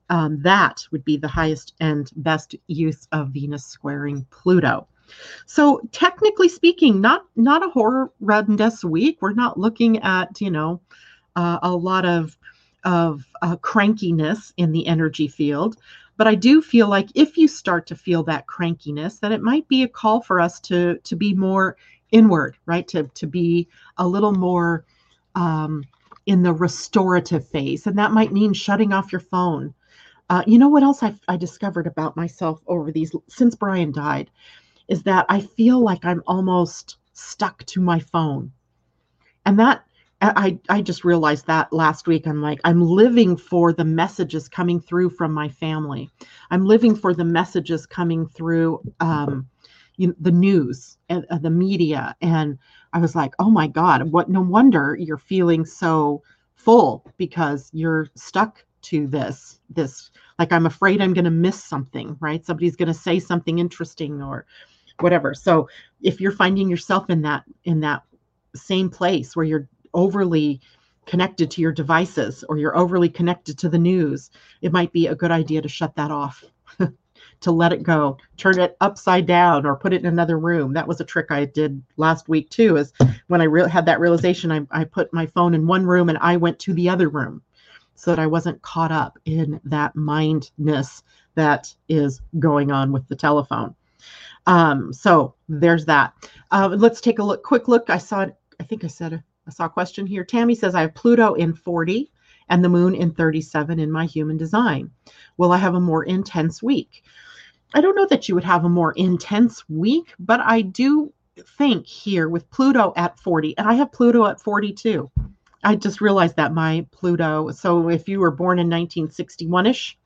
um, that would be the highest and best use of Venus squaring Pluto. So technically speaking, not not a horrendous week. We're not looking at you know uh, a lot of of uh, crankiness in the energy field. But I do feel like if you start to feel that crankiness, that it might be a call for us to to be more inward, right? To to be a little more um, in the restorative phase, and that might mean shutting off your phone, uh, you know what else I, I discovered about myself over these since Brian died is that I feel like I'm almost stuck to my phone, and that I, I just realized that last week. I'm like, I'm living for the messages coming through from my family. I'm living for the messages coming through um, you know, the news and uh, the media. And I was like, oh my God, what no wonder you're feeling so full because you're stuck to this, this, like I'm afraid I'm going to miss something, right? Somebody's going to say something interesting or whatever. So if you're finding yourself in that, in that same place where you're overly connected to your devices or you're overly connected to the news, it might be a good idea to shut that off, to let it go, turn it upside down or put it in another room. That was a trick I did last week too, is when I re- had that realization, I, I put my phone in one room and I went to the other room so that I wasn't caught up in that mindness that is going on with the telephone. Um, so there's that. Uh, let's take a look, quick look. I saw, I think I said I saw a question here. Tammy says, I have Pluto in 40 and the moon in 37 in my human design. Will I have a more intense week? I don't know that you would have a more intense week, but I do think here with Pluto at 40, and I have Pluto at 42. I just realized that my Pluto, so if you were born in 1961 ish,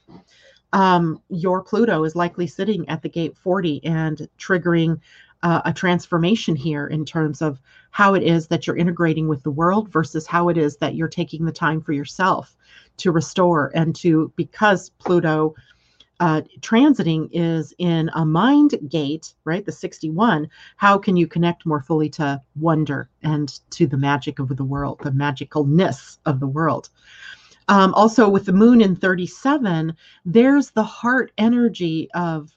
um, your Pluto is likely sitting at the gate 40 and triggering uh, a transformation here in terms of how it is that you're integrating with the world versus how it is that you're taking the time for yourself to restore and to because Pluto uh, transiting is in a mind gate, right? The 61. How can you connect more fully to wonder and to the magic of the world, the magicalness of the world? Um, also, with the moon in 37, there's the heart energy of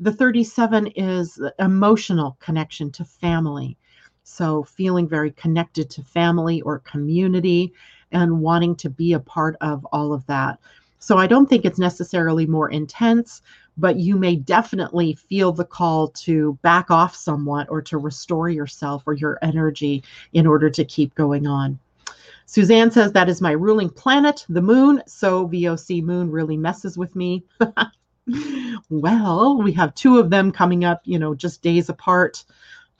the 37 is emotional connection to family. So, feeling very connected to family or community and wanting to be a part of all of that. So, I don't think it's necessarily more intense, but you may definitely feel the call to back off somewhat or to restore yourself or your energy in order to keep going on. Suzanne says that is my ruling planet, the moon. So, VOC moon really messes with me. well, we have two of them coming up, you know, just days apart.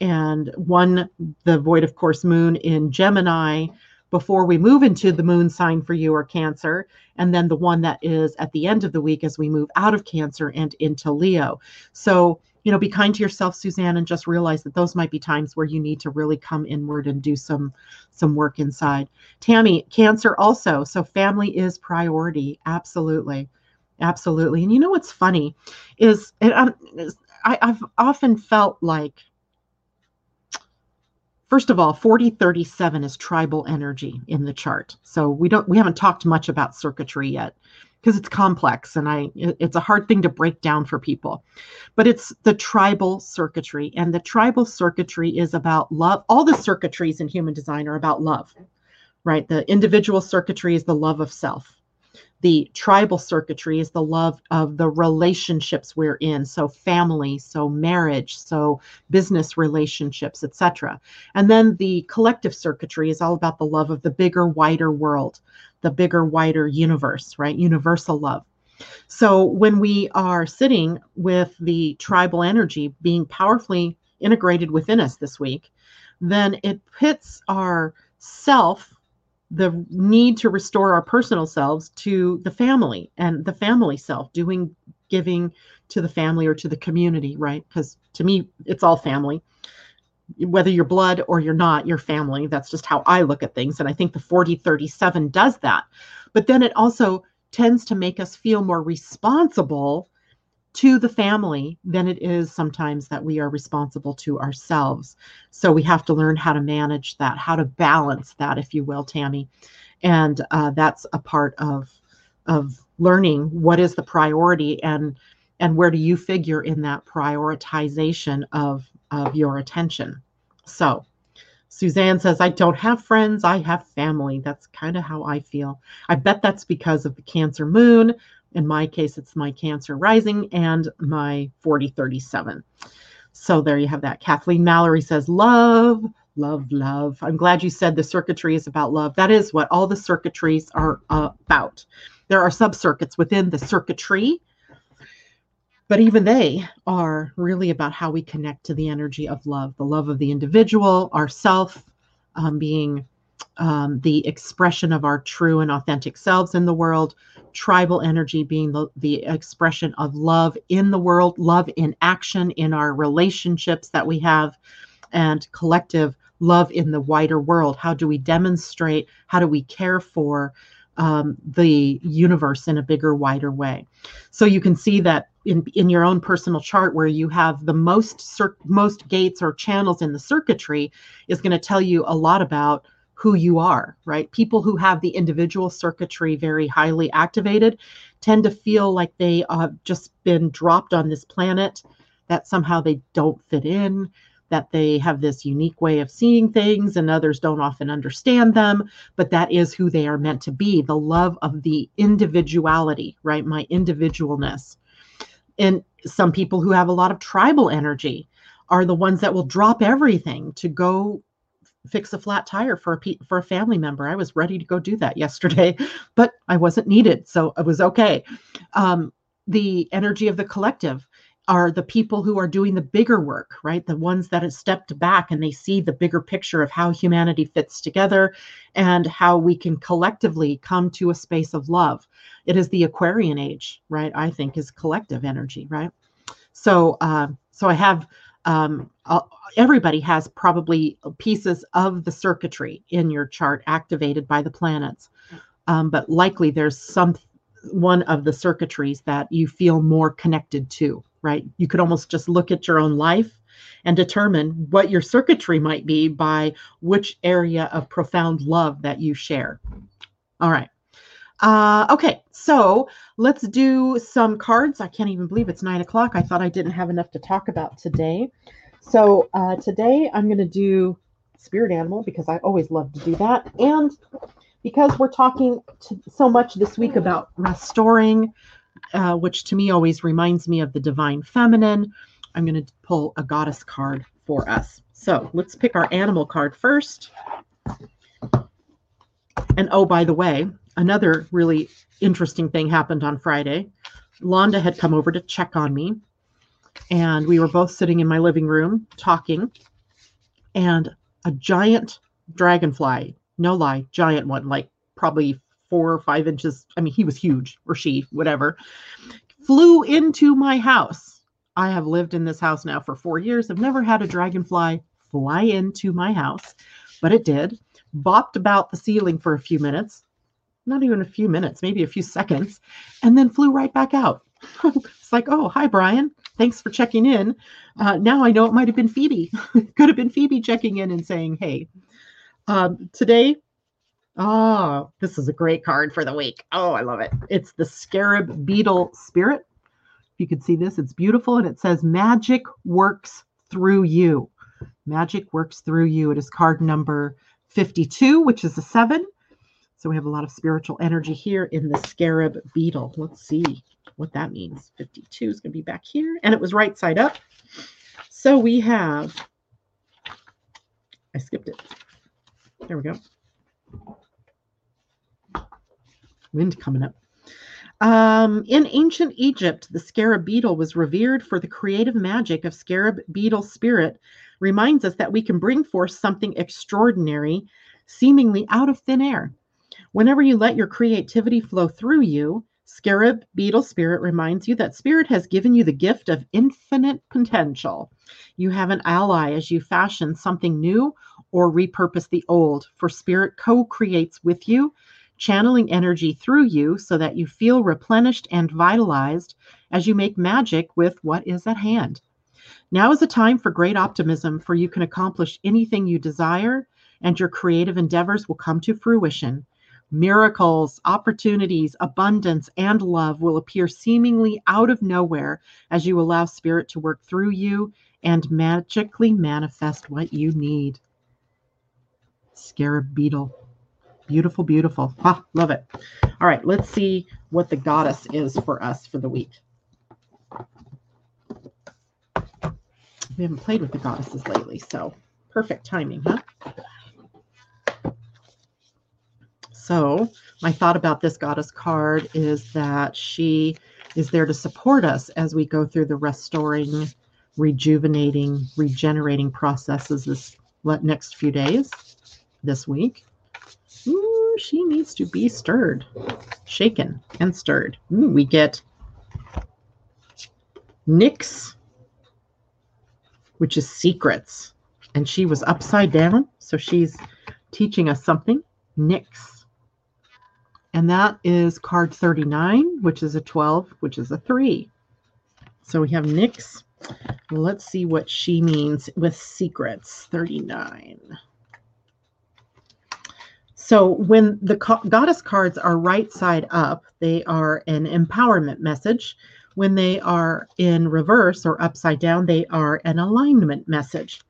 And one, the void of course moon in Gemini before we move into the moon sign for you or Cancer. And then the one that is at the end of the week as we move out of Cancer and into Leo. So, you know, be kind to yourself, Suzanne, and just realize that those might be times where you need to really come inward and do some some work inside. Tammy, Cancer also. So family is priority. Absolutely. Absolutely. And you know what's funny is, it, I, I've often felt like, first of all, 4037 is tribal energy in the chart. So we don't, we haven't talked much about circuitry yet because it's complex and I, it's a hard thing to break down for people. But it's the tribal circuitry. And the tribal circuitry is about love. All the circuitries in human design are about love, right? The individual circuitry is the love of self the tribal circuitry is the love of the relationships we're in. So family so marriage so business relationships etc and then the collective circuitry is all about the love of the bigger wider world the bigger wider universe right? Universal love. So when we are sitting with the tribal energy being powerfully integrated within us this week then it pits our self the need to restore our personal selves to the family and the family self doing giving to the family or to the community right? Because to me it's all family. Whether you're blood or you're not your family. That's just how i look at things and i think the 4037 does that. But then it also tends to make us feel more responsible to the family than it is sometimes that we are responsible to ourselves. So we have to learn how to manage that, how to balance that, if you will, Tammy. And uh, that's a part of of learning what is the priority and and where do you figure in that prioritization of of your attention. So Suzanne says, I don't have friends, I have family. That's kind of how I feel. I bet that's because of the Cancer moon, in my case, it's my Cancer rising and my 4037. So there you have that. Kathleen Mallory says, Love, love, love. I'm glad you said the circuitry is about love. That is what all the circuitries are about. There are sub circuits within the circuitry, but even they are really about how we connect to the energy of love, the love of the individual, ourself, um, being um, the expression of our true and authentic selves in the world, tribal energy being the, the expression of love in the world, love in action in our relationships that we have, and collective love in the wider world. How do we demonstrate? How do we care for um, the universe in a bigger, wider way? So you can see that in, in your own personal chart where you have the most most gates or channels in the circuitry is going to tell you a lot about who you are, right? People who have the individual circuitry very highly activated tend to feel like they have just been dropped on this planet, that somehow they don't fit in, that they have this unique way of seeing things and others don't often understand them, but that is who they are meant to be the love of the individuality, right? My individualness. And some people who have a lot of tribal energy are the ones that will drop everything to go fix a flat tire for a pe- for a family member. I was ready to go do that yesterday, but I wasn't needed, so it was okay. Um, the energy of the collective are the people who are doing the bigger work, right? The ones that have stepped back and they see the bigger picture of how humanity fits together and how we can collectively come to a space of love. It is the Aquarian age, right? I think is collective energy, right? So, uh, so I have um, everybody has probably pieces of the circuitry in your chart activated by the planets, um, but likely there's some one of the circuitries that you feel more connected to, right? You could almost just look at your own life and determine what your circuitry might be by which area of profound love that you share. All right. Uh, okay, so let's do some cards. I can't even believe it's nine o'clock. I thought I didn't have enough to talk about today. So uh, today I'm going to do spirit animal because I always love to do that. And because we're talking to, so much this week about restoring, uh, which to me always reminds me of the divine feminine, I'm going to pull a goddess card for us. So let's pick our animal card first. And oh, by the way, another really interesting thing happened on Friday. Londa had come over to check on me, and we were both sitting in my living room talking, and a giant dragonfly, no lie, giant one, like probably four or five inches. I mean, he was huge, or she, whatever, flew into my house. I have lived in this house now for four years. I've never had a dragonfly fly into my house, but it did. Bopped about the ceiling for a few minutes, not even a few minutes, maybe a few seconds, and then flew right back out. it's like, oh, hi, Brian. Thanks for checking in. Uh, now I know it might have been Phoebe. Could have been Phoebe checking in and saying, hey. Um, today, oh, this is a great card for the week. Oh, I love it. It's the Scarab Beetle Spirit. If you can see this, it's beautiful. And it says, magic works through you. Magic works through you. It is card number 52, which is a seven. So we have a lot of spiritual energy here in the scarab beetle. Let's see what that means. 52 is going to be back here. And it was right side up. So we have, I skipped it. There we go. Wind coming up. Um, in ancient Egypt, the scarab beetle was revered for the creative magic of scarab beetle spirit, reminds us that we can bring forth something extraordinary, seemingly out of thin air. Whenever you let your creativity flow through you, Scarab Beetle Spirit reminds you that Spirit has given you the gift of infinite potential. You have an ally as you fashion something new or repurpose the old, for Spirit co creates with you, channeling energy through you so that you feel replenished and vitalized as you make magic with what is at hand. Now is a time for great optimism, for you can accomplish anything you desire, and your creative endeavors will come to fruition. Miracles, opportunities, abundance, and love will appear seemingly out of nowhere as you allow Spirit to work through you and magically manifest what you need. Scarab beetle. Beautiful, beautiful. Ah, love it. All right, let's see what the goddess is for us for the week. We haven't played with the goddesses lately, so perfect timing, huh? So, my thought about this goddess card is that she is there to support us as we go through the restoring, rejuvenating, regenerating processes this next few days, this week. Ooh, she needs to be stirred, shaken, and stirred. Ooh, we get Nyx, which is secrets. And she was upside down, so she's teaching us something. Nyx. And that is card 39, which is a 12, which is a 3. So we have Nyx. Let's see what she means with secrets. 39. So when the goddess cards are right side up, they are an empowerment message. When they are in reverse or upside down, they are an alignment message.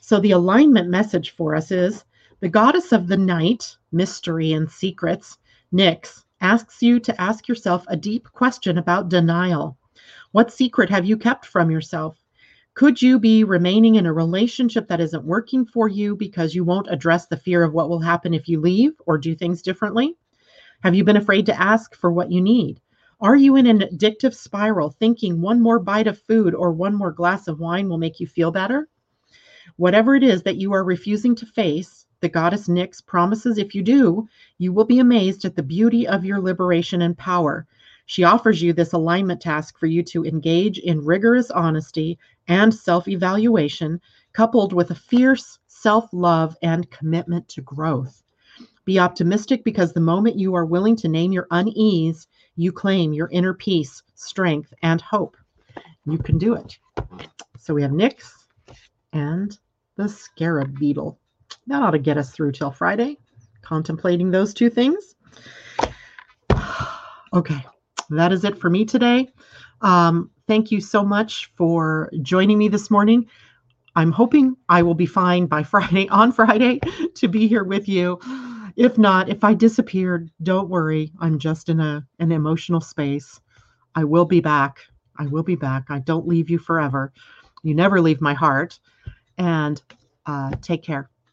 So the alignment message for us is the goddess of the night, mystery and secrets, Nyx, asks you to ask yourself a deep question about denial. What secret have you kept from yourself? Could you be remaining in a relationship that isn't working for you because you won't address the fear of what will happen if you leave or do things differently? Have you been afraid to ask for what you need? Are you in an addictive spiral thinking one more bite of food or one more glass of wine will make you feel better? Whatever it is that you are refusing to face, the goddess Nyx promises if you do, you will be amazed at the beauty of your liberation and power. She offers you this alignment task for you to engage in rigorous honesty and self evaluation, coupled with a fierce self love and commitment to growth. Be optimistic because the moment you are willing to name your unease, you claim your inner peace, strength, and hope. You can do it. So we have Nyx and the scarab beetle. That ought to get us through till Friday, contemplating those two things. Okay, that is it for me today. Um, thank you so much for joining me this morning. I'm hoping I will be fine by Friday, on Friday, to be here with you. If not, if I disappeared, don't worry. I'm just in a an emotional space. I will be back. I will be back. I don't leave you forever. You never leave my heart. And uh, take care.